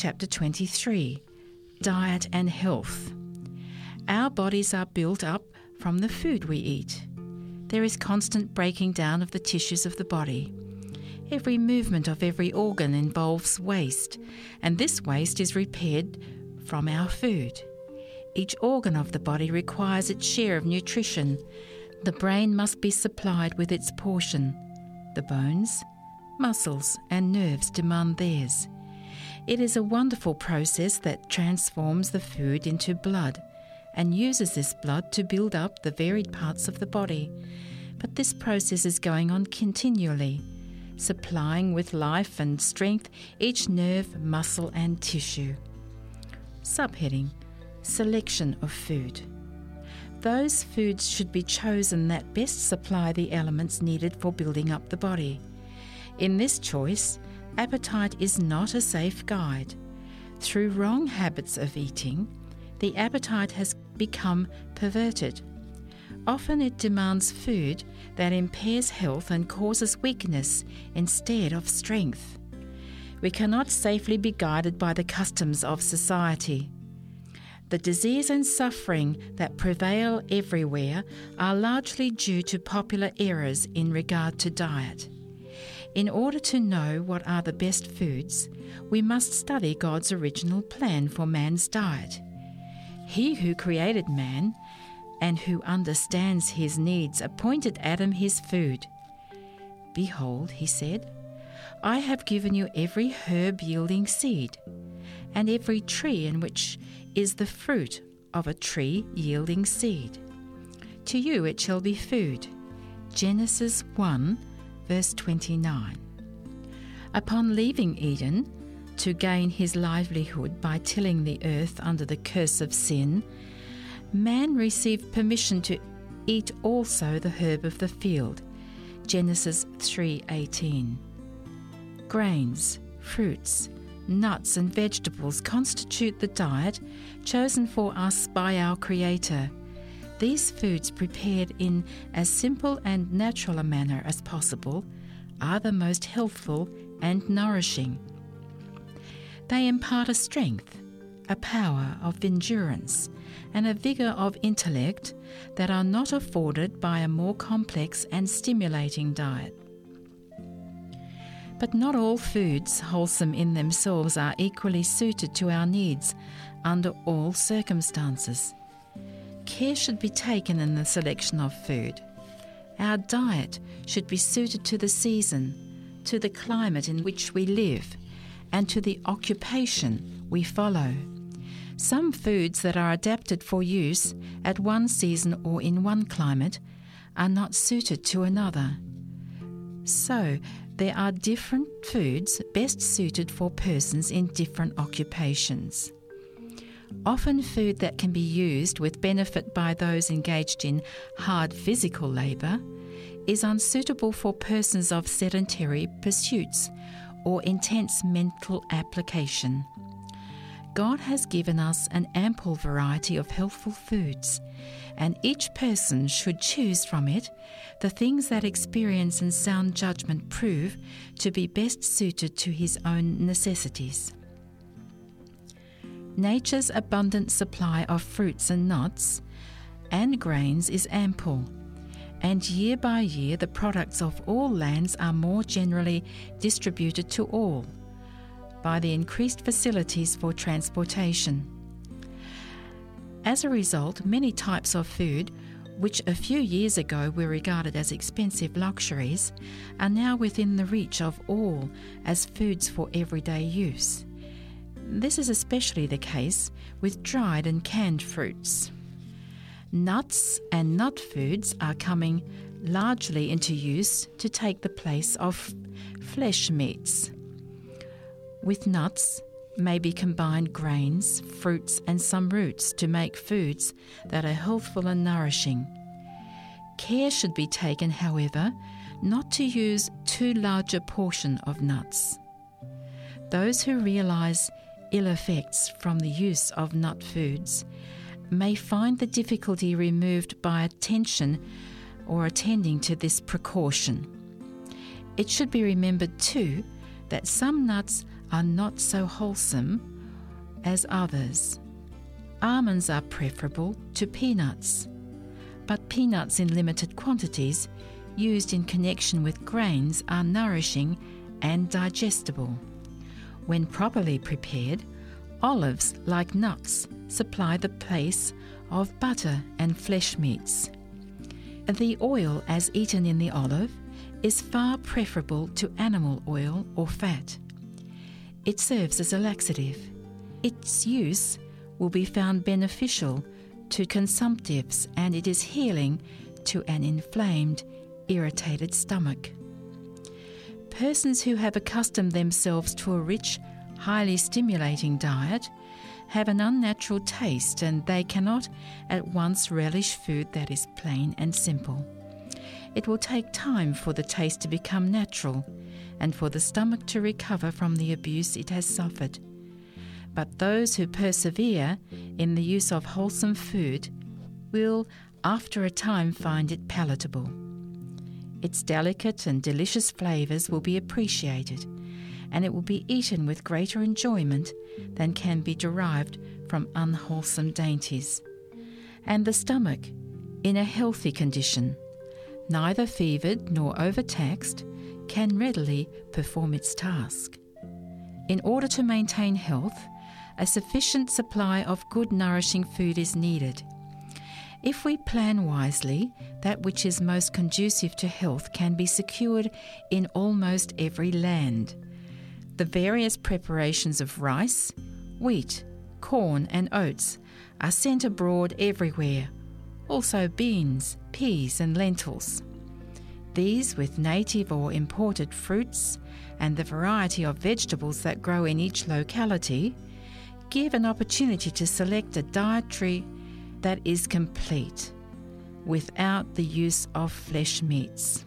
chapter 23 Diet and Health. Our bodies are built up from the food we eat. There is constant breaking down of the tissues of the body. Every movement of every organ involves waste, and this waste is repaired from our food. Each organ of the body requires its share of nutrition. The brain must be supplied with its portion. The bones, muscles, and nerves demand theirs. It is a wonderful process that transforms the food into blood and uses this blood to build up the varied parts of the body. But this process is going on continually supplying with life and strength each nerve, muscle, and tissue. Subheading Selection of food. Those foods should be chosen that best supply the elements needed for building up the body. In this choice, appetite is not a safe guide. Through wrong habits of eating, the appetite has become perverted Often it demands food that impairs health and causes weakness instead of strength. We cannot safely be guided by the customs of society. The disease and suffering that prevail everywhere are largely due to popular errors in regard to diet. In order to know what are the best foods, we must study God's original plan for man's diet. He who created man and who understands his needs appointed Adam his food. Behold, he said, I have given you every herb yielding seed, and every tree in which is the fruit of a tree yielding seed. To you it shall be food. Genesis 1, verse 29. Upon leaving Eden, to gain his livelihood by tilling the earth under the curse of sin, man received permission to eat also the herb of the field. Genesis 3:18. Grains, fruits, nuts and vegetables constitute the diet chosen for us by our creator. These foods prepared in as simple and natural a manner as possible are the most healthful and nourishing. They impart a strength, a power of endurance, and a vigour of intellect that are not afforded by a more complex and stimulating diet. But not all foods, wholesome in themselves, are equally suited to our needs under all circumstances. Care should be taken in the selection of food. Our diet should be suited to the season, to the climate in which we live, and to the occupation we follow. Some foods that are adapted for use at one season or in one climate are not suited to another. So, there are different foods best suited for persons in different occupations. Often, food that can be used with benefit by those engaged in hard physical labour is unsuitable for persons of sedentary pursuits or intense mental application. God has given us an ample variety of healthful foods, and each person should choose from it the things that experience and sound judgment prove to be best suited to his own necessities. Nature's abundant supply of fruits and nuts and grains is ample, and year by year the products of all lands are more generally distributed to all by the increased facilities for transportation. As a result, many types of food, which a few years ago were regarded as expensive luxuries, are now within the reach of all as foods for everyday use. This is especially the case with dried and canned fruits. Nuts and nut foods are coming largely into use to take the place of flesh meats. With nuts, may be combined grains, fruits, and some roots to make foods that are healthful and nourishing. Care should be taken, however, not to use too large a portion of nuts. Those who realize ill effects from the use of nut foods may find the difficulty removed by attention or attending to this precaution. It should be remembered, too, that some nuts are not so wholesome as others. Almonds are preferable to peanuts, but peanuts in limited quantities used in connection with grains are nourishing and digestible. When properly prepared, olives, like nuts, supply the place of butter and flesh meats. The oil, as eaten in the olive, is far preferable to animal oil or fat. It serves as a laxative. Its use will be found beneficial to consumptives and it is healing to an inflamed, irritated stomach. Persons who have accustomed themselves to a rich, highly stimulating diet have an unnatural taste and they cannot at once relish food that is plain and simple. It will take time for the taste to become natural and for the stomach to recover from the abuse it has suffered. But those who persevere in the use of wholesome food will, after a time, find it palatable. Its delicate and delicious flavours will be appreciated, and it will be eaten with greater enjoyment than can be derived from unwholesome dainties. And the stomach, in a healthy condition, neither fevered nor overtaxed, can readily perform its task. In order to maintain health, a sufficient supply of good nourishing food is needed. If we plan wisely, that which is most conducive to health can be secured in almost every land. The various preparations of rice, wheat, corn, and oats are sent abroad everywhere, also beans, peas, and lentils. These, with native or imported fruits and the variety of vegetables that grow in each locality, give an opportunity to select a dietary that is complete without the use of flesh meats.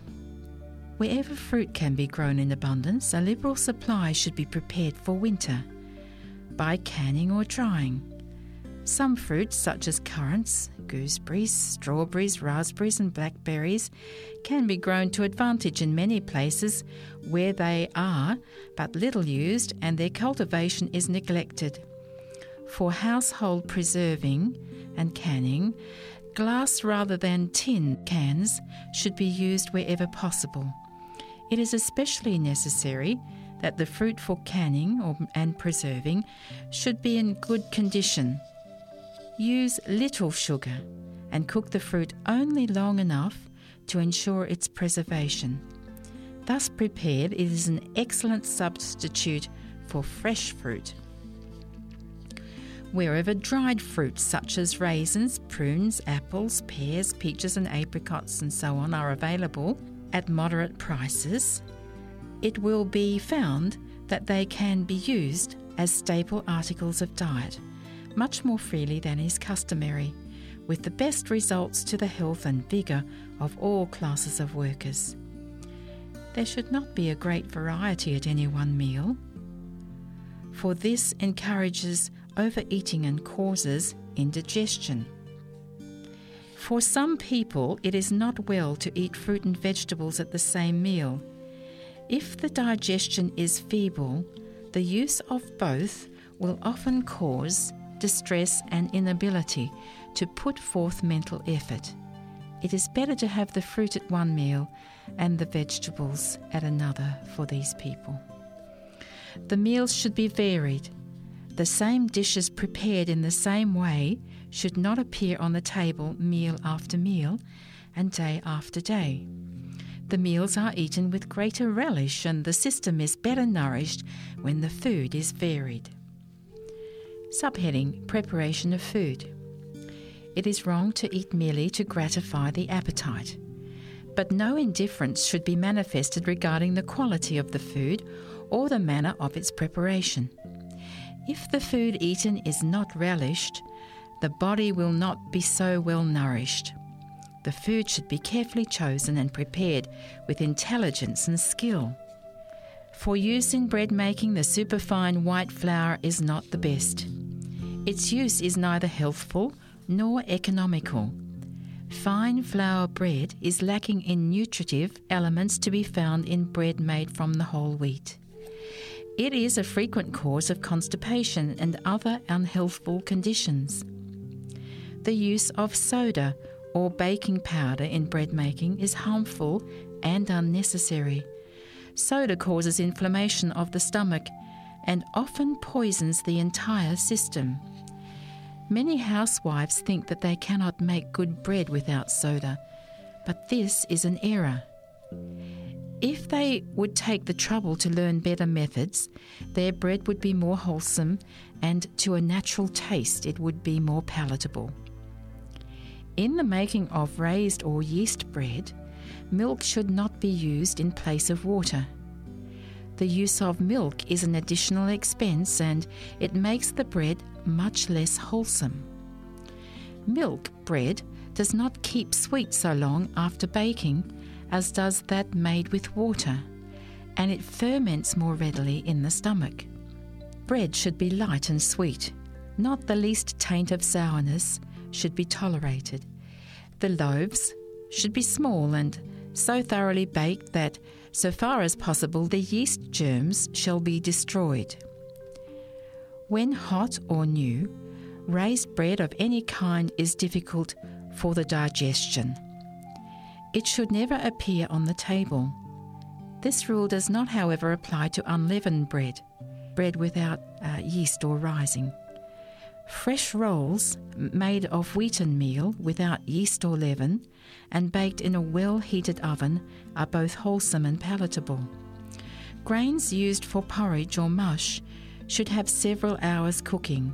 Wherever fruit can be grown in abundance, a liberal supply should be prepared for winter by canning or drying. Some fruits, such as currants, gooseberries, strawberries, raspberries, and blackberries, can be grown to advantage in many places where they are but little used and their cultivation is neglected. For household preserving and canning, glass rather than tin cans should be used wherever possible. It is especially necessary that the fruit for canning or, and preserving should be in good condition. Use little sugar and cook the fruit only long enough to ensure its preservation. Thus prepared, it is an excellent substitute for fresh fruit. Wherever dried fruits such as raisins, prunes, apples, pears, peaches, and apricots, and so on, are available at moderate prices, it will be found that they can be used as staple articles of diet much more freely than is customary, with the best results to the health and vigour of all classes of workers. There should not be a great variety at any one meal, for this encourages overeating and causes indigestion. For some people, it is not well to eat fruit and vegetables at the same meal. If the digestion is feeble, the use of both will often cause distress and inability to put forth mental effort. It is better to have the fruit at one meal and the vegetables at another for these people. The meals should be varied. The same dishes prepared in the same way should not appear on the table meal after meal and day after day. The meals are eaten with greater relish, and the system is better nourished when the food is varied. Subheading Preparation of Food. It is wrong to eat merely to gratify the appetite. But no indifference should be manifested regarding the quality of the food or the manner of its preparation. If the food eaten is not relished, the body will not be so well nourished. The food should be carefully chosen and prepared with intelligence and skill. For use in bread making, the superfine white flour is not the best. Its use is neither healthful nor economical. Fine flour bread is lacking in nutritive elements to be found in bread made from the whole wheat. It is a frequent cause of constipation and other unhealthful conditions. The use of soda or baking powder in bread making is harmful and unnecessary. Soda causes inflammation of the stomach and often poisons the entire system. Many housewives think that they cannot make good bread without soda, but this is an error. If they would take the trouble to learn better methods, their bread would be more wholesome and to a natural taste it would be more palatable. In the making of raised or yeast bread, milk should not be used in place of water. The use of milk is an additional expense and it makes the bread much less wholesome. Milk bread does not keep sweet so long after baking as does that made with water, and it ferments more readily in the stomach. Bread should be light and sweet, not the least taint of sourness should be tolerated. The loaves should be small and so thoroughly baked that, so far as possible, the yeast germs shall be destroyed. When hot or new, raised bread of any kind is difficult for the digestion. It should never appear on the table. This rule does not, however, apply to unleavened bread, bread without uh, yeast or rising. Fresh rolls made of wheaten meal without yeast or leaven and baked in a well heated oven are both wholesome and palatable. Grains used for porridge or mush should have several hours cooking.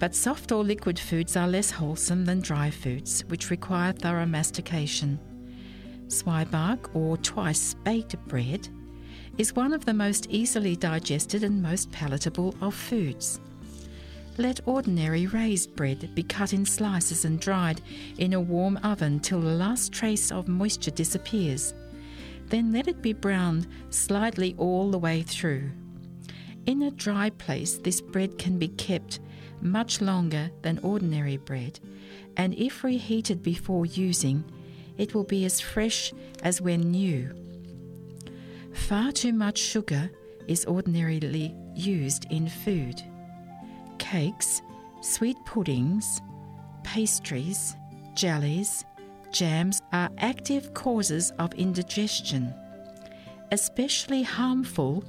But soft or liquid foods are less wholesome than dry foods, which require thorough mastication. Zwieback or twice baked bread is one of the most easily digested and most palatable of foods. Let ordinary raised bread be cut in slices and dried in a warm oven till the last trace of moisture disappears. Then let it be browned slightly all the way through. In a dry place, this bread can be kept much longer than ordinary bread, and if reheated before using, it will be as fresh as when new. Far too much sugar is ordinarily used in food. Cakes, sweet puddings, pastries, jellies, jams are active causes of indigestion. Especially harmful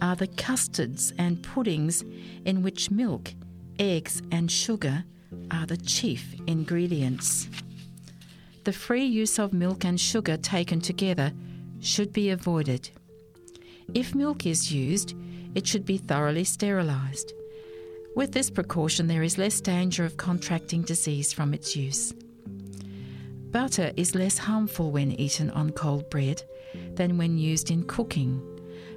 are the custards and puddings in which milk, eggs, and sugar are the chief ingredients the free use of milk and sugar taken together should be avoided. If milk is used, it should be thoroughly sterilised. With this precaution, there is less danger of contracting disease from its use. Butter is less harmful when eaten on cold bread than when used in cooking,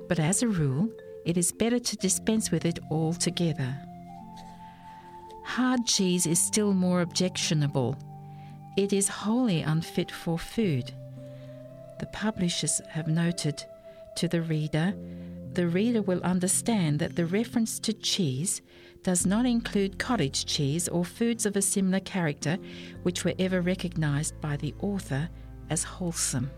but as a rule, it is better to dispense with it altogether. Hard cheese is still more objectionable it is wholly unfit for food. The publishers have noted to the reader, the reader will understand that the reference to cheese does not include cottage cheese or foods of a similar character which were ever recognised by the author as wholesome.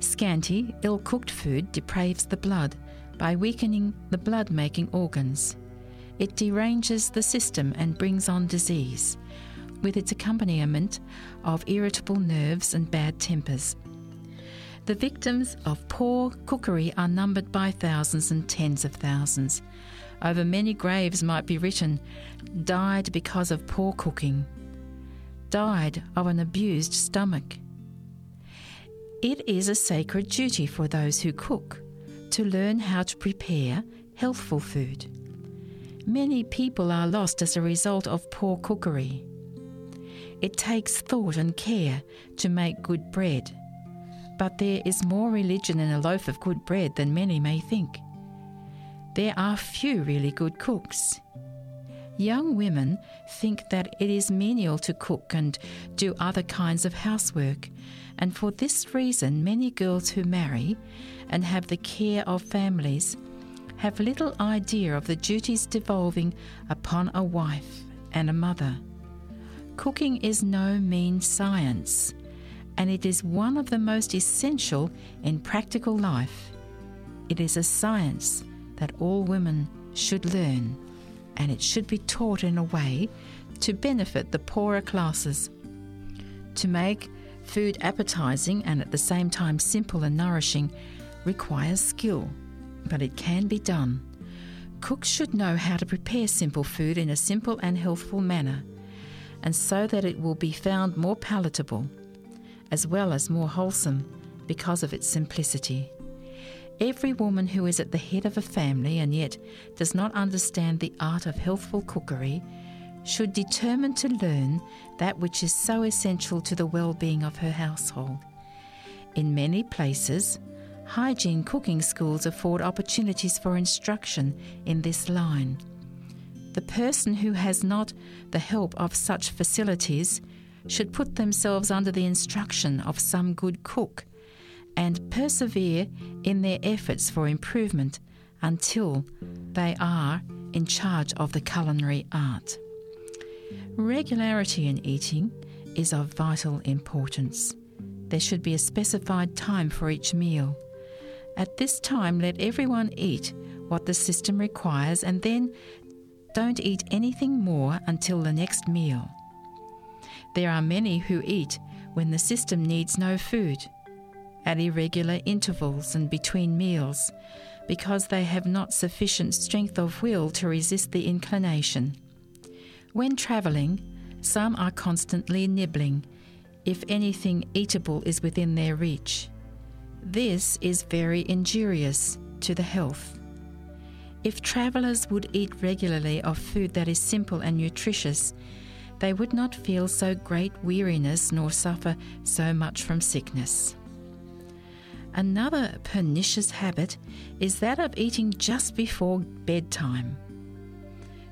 Scanty, ill cooked food depraves the blood by weakening the blood making organs. It deranges the system and brings on disease with its accompaniment of irritable nerves and bad tempers. The victims of poor cookery are numbered by thousands and tens of thousands. Over many graves might be written, died because of poor cooking, died of an abused stomach. It is a sacred duty for those who cook to learn how to prepare healthful food. Many people are lost as a result of poor cookery. It takes thought and care to make good bread. But there is more religion in a loaf of good bread than many may think. There are few really good cooks. Young women think that it is menial to cook and do other kinds of housework, and for this reason, many girls who marry and have the care of families have little idea of the duties devolving upon a wife and a mother. Cooking is no mean science, and it is one of the most essential in practical life. It is a science that all women should learn, and it should be taught in a way to benefit the poorer classes. To make food appetizing and at the same time simple and nourishing requires skill, but it can be done. Cooks should know how to prepare simple food in a simple and healthful manner, and so that it will be found more palatable, as well as more wholesome because of its simplicity. Every woman who is at the head of a family and yet does not understand the art of healthful cookery should determine to learn that which is so essential to the well being of her household. In many places, hygiene cooking schools afford opportunities for instruction in this line. The person who has not the help of such facilities should put themselves under the instruction of some good cook and persevere in their efforts for improvement until they are in charge of the culinary art. Regularity in eating is of vital importance. There should be a specified time for each meal. At this time, let everyone eat what the system requires and then don't eat anything more until the next meal. There are many who eat when the system needs no food at irregular intervals and between meals because they have not sufficient strength of will to resist the inclination. When travelling, some are constantly nibbling if anything eatable is within their reach. This is very injurious to the health. If travellers would eat regularly of food that is simple and nutritious, they would not feel so great weariness nor suffer so much from sickness. Another pernicious habit is that of eating just before bedtime.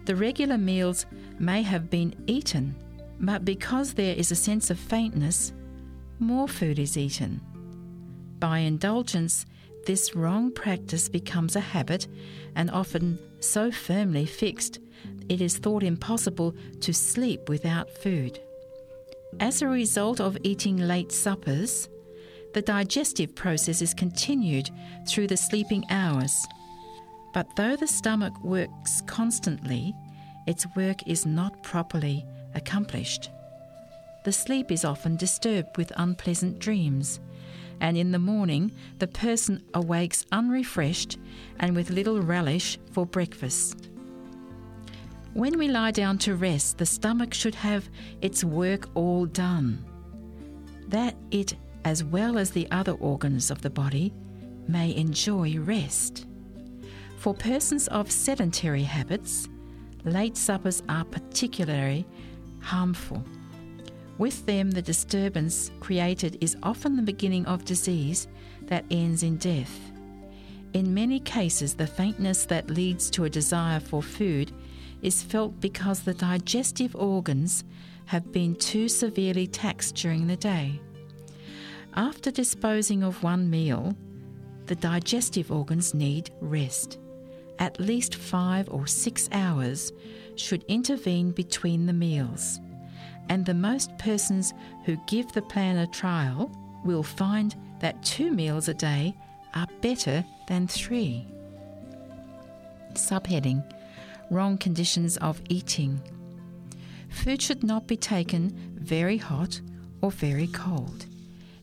The regular meals may have been eaten, but because there is a sense of faintness, more food is eaten. By indulgence, this wrong practice becomes a habit and often so firmly fixed it is thought impossible to sleep without food. As a result of eating late suppers, the digestive process is continued through the sleeping hours. But though the stomach works constantly, its work is not properly accomplished. The sleep is often disturbed with unpleasant dreams, and in the morning the person awakes unrefreshed and with little relish for breakfast. When we lie down to rest, the stomach should have its work all done. That it as well as the other organs of the body, may enjoy rest. For persons of sedentary habits, late suppers are particularly harmful. With them, the disturbance created is often the beginning of disease that ends in death. In many cases, the faintness that leads to a desire for food is felt because the digestive organs have been too severely taxed during the day. After disposing of one meal, the digestive organs need rest. At least five or six hours should intervene between the meals, and the most persons who give the plan a trial will find that two meals a day are better than three. Subheading Wrong conditions of eating. Food should not be taken very hot or very cold.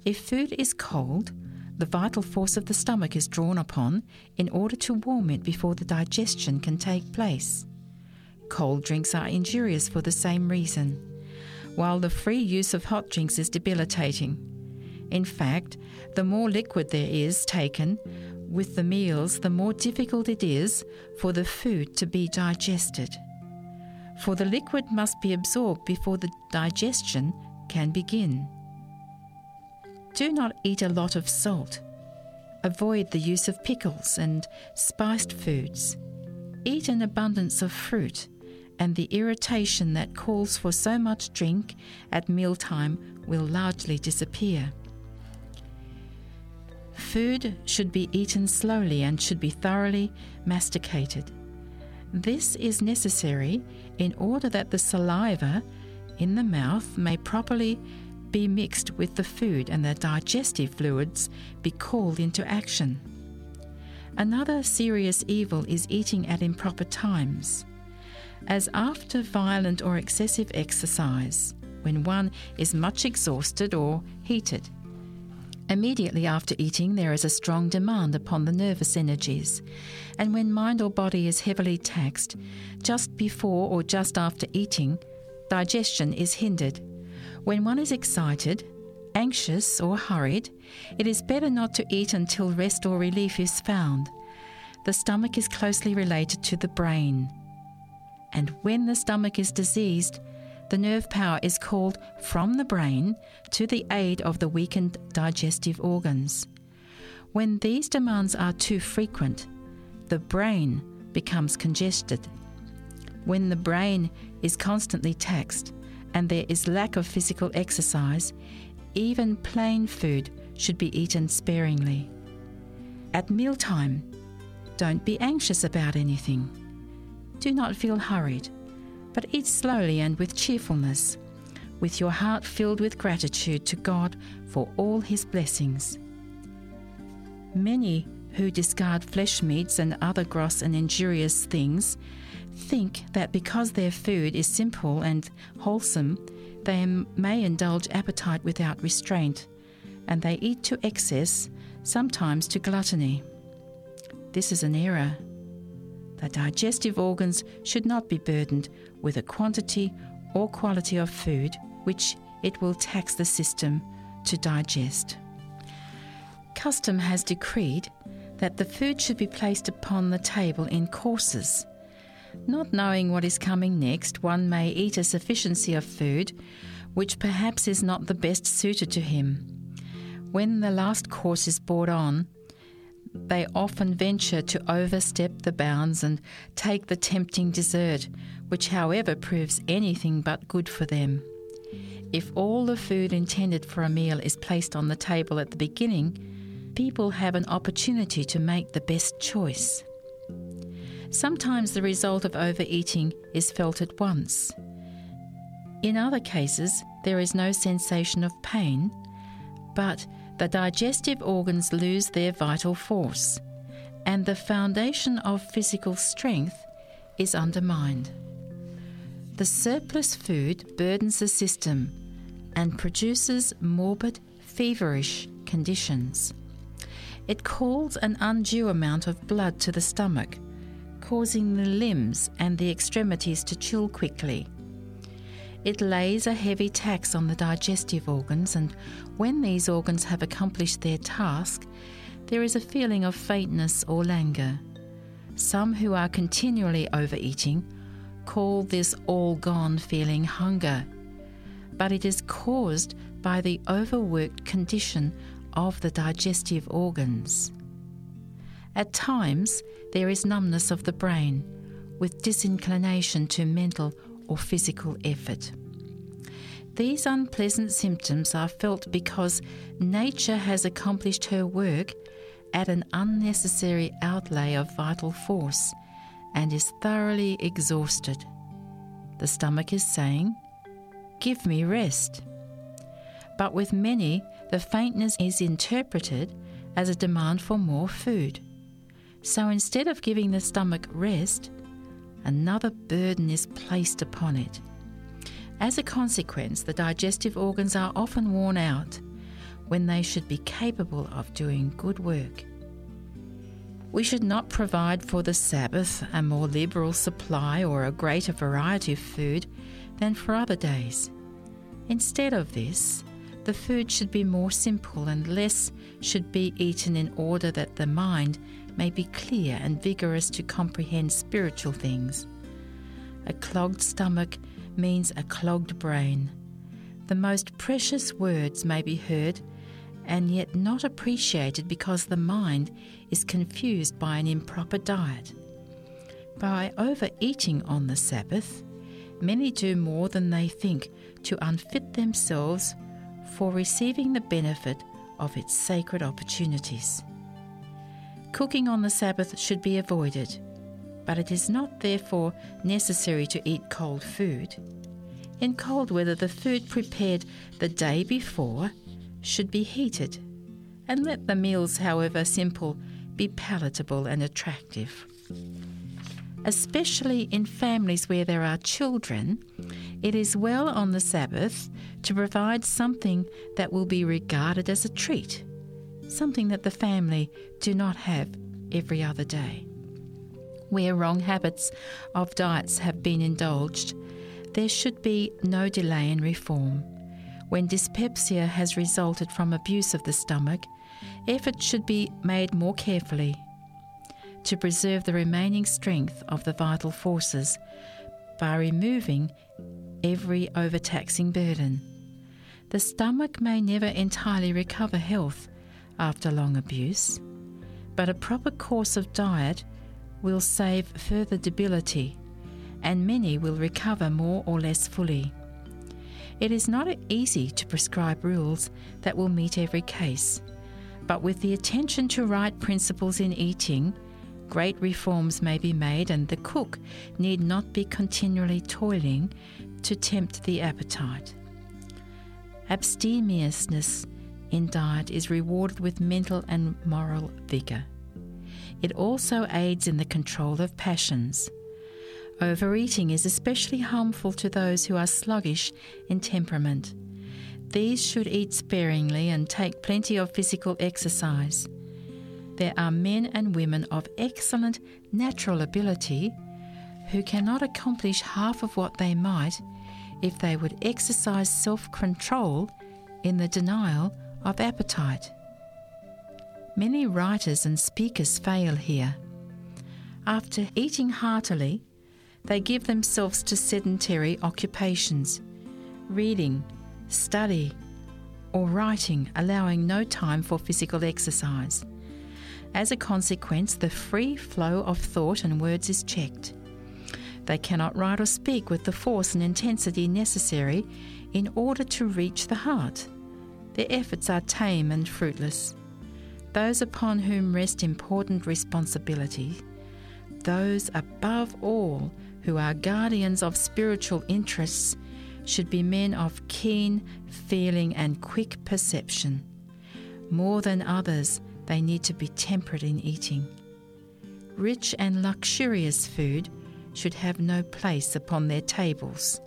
If food is cold, the vital force of the stomach is drawn upon in order to warm it before the digestion can take place. Cold drinks are injurious for the same reason, while the free use of hot drinks is debilitating. In fact, the more liquid there is taken with the meals, the more difficult it is for the food to be digested. For the liquid must be absorbed before the digestion can begin. Do not eat a lot of salt. Avoid the use of pickles and spiced foods. Eat an abundance of fruit, and the irritation that calls for so much drink at mealtime will largely disappear. Food should be eaten slowly and should be thoroughly masticated. This is necessary in order that the saliva in the mouth may properly be mixed with the food and the digestive fluids be called into action. Another serious evil is eating at improper times, as after violent or excessive exercise, when one is much exhausted or heated. Immediately after eating, there is a strong demand upon the nervous energies, and when mind or body is heavily taxed, just before or just after eating, digestion is hindered. When one is excited, anxious, or hurried, it is better not to eat until rest or relief is found. The stomach is closely related to the brain, and when the stomach is diseased, the nerve power is called from the brain to the aid of the weakened digestive organs. When these demands are too frequent, the brain becomes congested. When the brain is constantly taxed and there is lack of physical exercise, even plain food should be eaten sparingly. At mealtime, don't be anxious about anything. Do not feel hurried but eat slowly and with cheerfulness, with your heart filled with gratitude to God for all His blessings. Many who discard flesh meats and other gross and injurious things think that because their food is simple and wholesome, they may indulge appetite without restraint, and they eat to excess, sometimes to gluttony. This is an error. The digestive organs should not be burdened with a quantity or quality of food which it will tax the system to digest. Custom has decreed that the food should be placed upon the table in courses. Not knowing what is coming next, one may eat a sufficiency of food which perhaps is not the best suited to him. When the last course is brought on, they often venture to overstep the bounds and take the tempting dessert, which, however, proves anything but good for them. If all the food intended for a meal is placed on the table at the beginning, people have an opportunity to make the best choice. Sometimes the result of overeating is felt at once. In other cases, there is no sensation of pain, but the digestive organs lose their vital force, and the foundation of physical strength is undermined. The surplus food burdens the system and produces morbid, feverish conditions. It calls an undue amount of blood to the stomach, causing the limbs and the extremities to chill quickly it lays a heavy tax on the digestive organs, and when these organs have accomplished their task, there is a feeling of faintness or languor. Some who are continually overeating call this all gone feeling hunger, but it is caused by the overworked condition of the digestive organs. At times, there is numbness of the brain, with disinclination to mental or physical effort. These unpleasant symptoms are felt because nature has accomplished her work at an unnecessary outlay of vital force and is thoroughly exhausted. The stomach is saying, Give me rest. But with many, the faintness is interpreted as a demand for more food. So instead of giving the stomach rest, another burden is placed upon it. As a consequence, the digestive organs are often worn out when they should be capable of doing good work. We should not provide for the Sabbath a more liberal supply or a greater variety of food than for other days. Instead of this, the food should be more simple and less should be eaten in order that the mind may be clear and vigorous to comprehend spiritual things. A clogged stomach means a clogged brain. The most precious words may be heard and yet not appreciated because the mind is confused by an improper diet. By overeating on the Sabbath, many do more than they think to unfit themselves for receiving the benefit of its sacred opportunities. Cooking on the Sabbath should be avoided, but it is not therefore necessary to eat cold food. In cold weather, the food prepared the day before should be heated, and let the meals, however simple, be palatable and attractive. Especially in families where there are children, it is well on the Sabbath to provide something that will be regarded as a treat, something that the family do not have every other day. Where wrong habits of diets have been indulged, there should be no delay in reform. When dyspepsia has resulted from abuse of the stomach, effort should be made more carefully to preserve the remaining strength of the vital forces by removing every overtaxing burden. The stomach may never entirely recover health after long abuse, but a proper course of diet will save further debility, and many will recover more or less fully. It is not easy to prescribe rules that will meet every case, but with the attention to right principles in eating, great reforms may be made, and the cook need not be continually toiling to tempt the appetite. Abstemiousness in diet is rewarded with mental and moral vigour. It also aids in the control of passions. Overeating is especially harmful to those who are sluggish in temperament. These should eat sparingly and take plenty of physical exercise. There are men and women of excellent natural ability who cannot accomplish half of what they might if they would exercise self control in the denial of appetite. Many writers and speakers fail here. After eating heartily, they give themselves to sedentary occupations, reading, study, or writing, allowing no time for physical exercise. As a consequence, the free flow of thought and words is checked. They cannot write or speak with the force and intensity necessary in order to reach the heart. Their efforts are tame and fruitless. Those upon whom rest important responsibility, those above all who are guardians of spiritual interests, should be men of keen feeling and quick perception. More than others, they need to be temperate in eating. Rich and luxurious food should have no place upon their tables.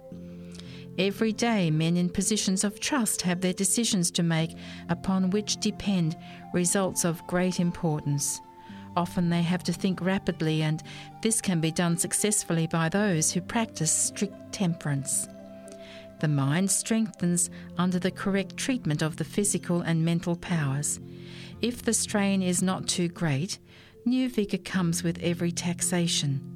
Every day, men in positions of trust have their decisions to make upon which depend results of great importance. Often they have to think rapidly, and this can be done successfully by those who practice strict temperance. The mind strengthens under the correct treatment of the physical and mental powers. If the strain is not too great, new vigour comes with every taxation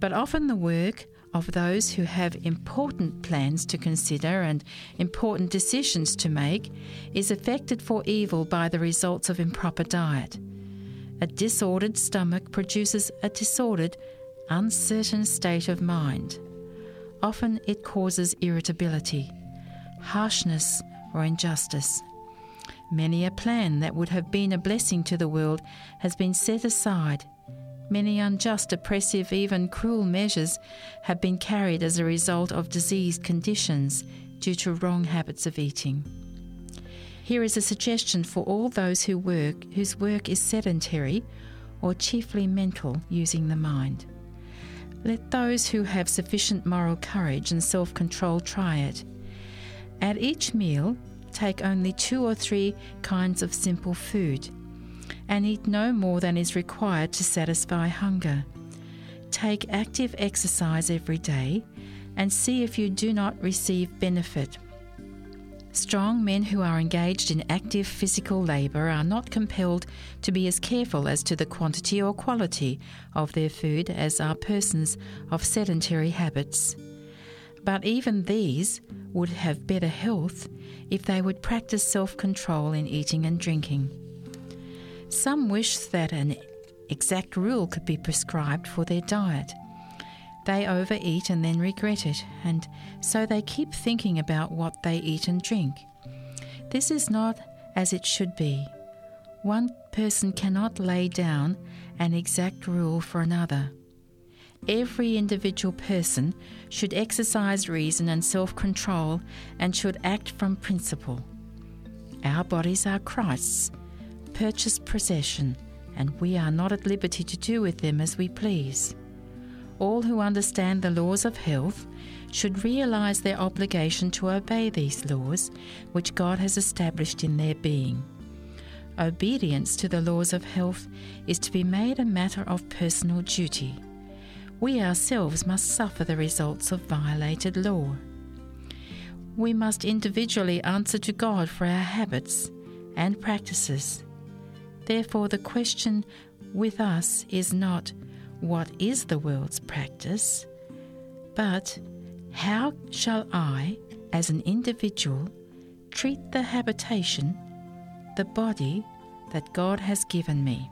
but often the work of those who have important plans to consider and important decisions to make is affected for evil by the results of improper diet. A disordered stomach produces a disordered, uncertain state of mind. Often it causes irritability, harshness, or injustice. Many a plan that would have been a blessing to the world has been set aside Many unjust, oppressive, even cruel measures have been carried as a result of diseased conditions due to wrong habits of eating. Here is a suggestion for all those who work whose work is sedentary or chiefly mental using the mind. Let those who have sufficient moral courage and self control try it. At each meal, take only two or three kinds of simple food and eat no more than is required to satisfy hunger. Take active exercise every day and see if you do not receive benefit. Strong men who are engaged in active physical labour are not compelled to be as careful as to the quantity or quality of their food as are persons of sedentary habits. But even these would have better health if they would practice self control in eating and drinking. Some wish that an exact rule could be prescribed for their diet. They overeat and then regret it, and so they keep thinking about what they eat and drink. This is not as it should be. One person cannot lay down an exact rule for another. Every individual person should exercise reason and self control and should act from principle. Our bodies are Christ's, purchased possession, and we are not at liberty to do with them as we please. All who understand the laws of health should realize their obligation to obey these laws which God has established in their being. Obedience to the laws of health is to be made a matter of personal duty. We ourselves must suffer the results of violated law. We must individually answer to God for our habits and practices. Therefore, the question with us is not what is the world's practice, but how shall I, as an individual, treat the habitation, the body that God has given me?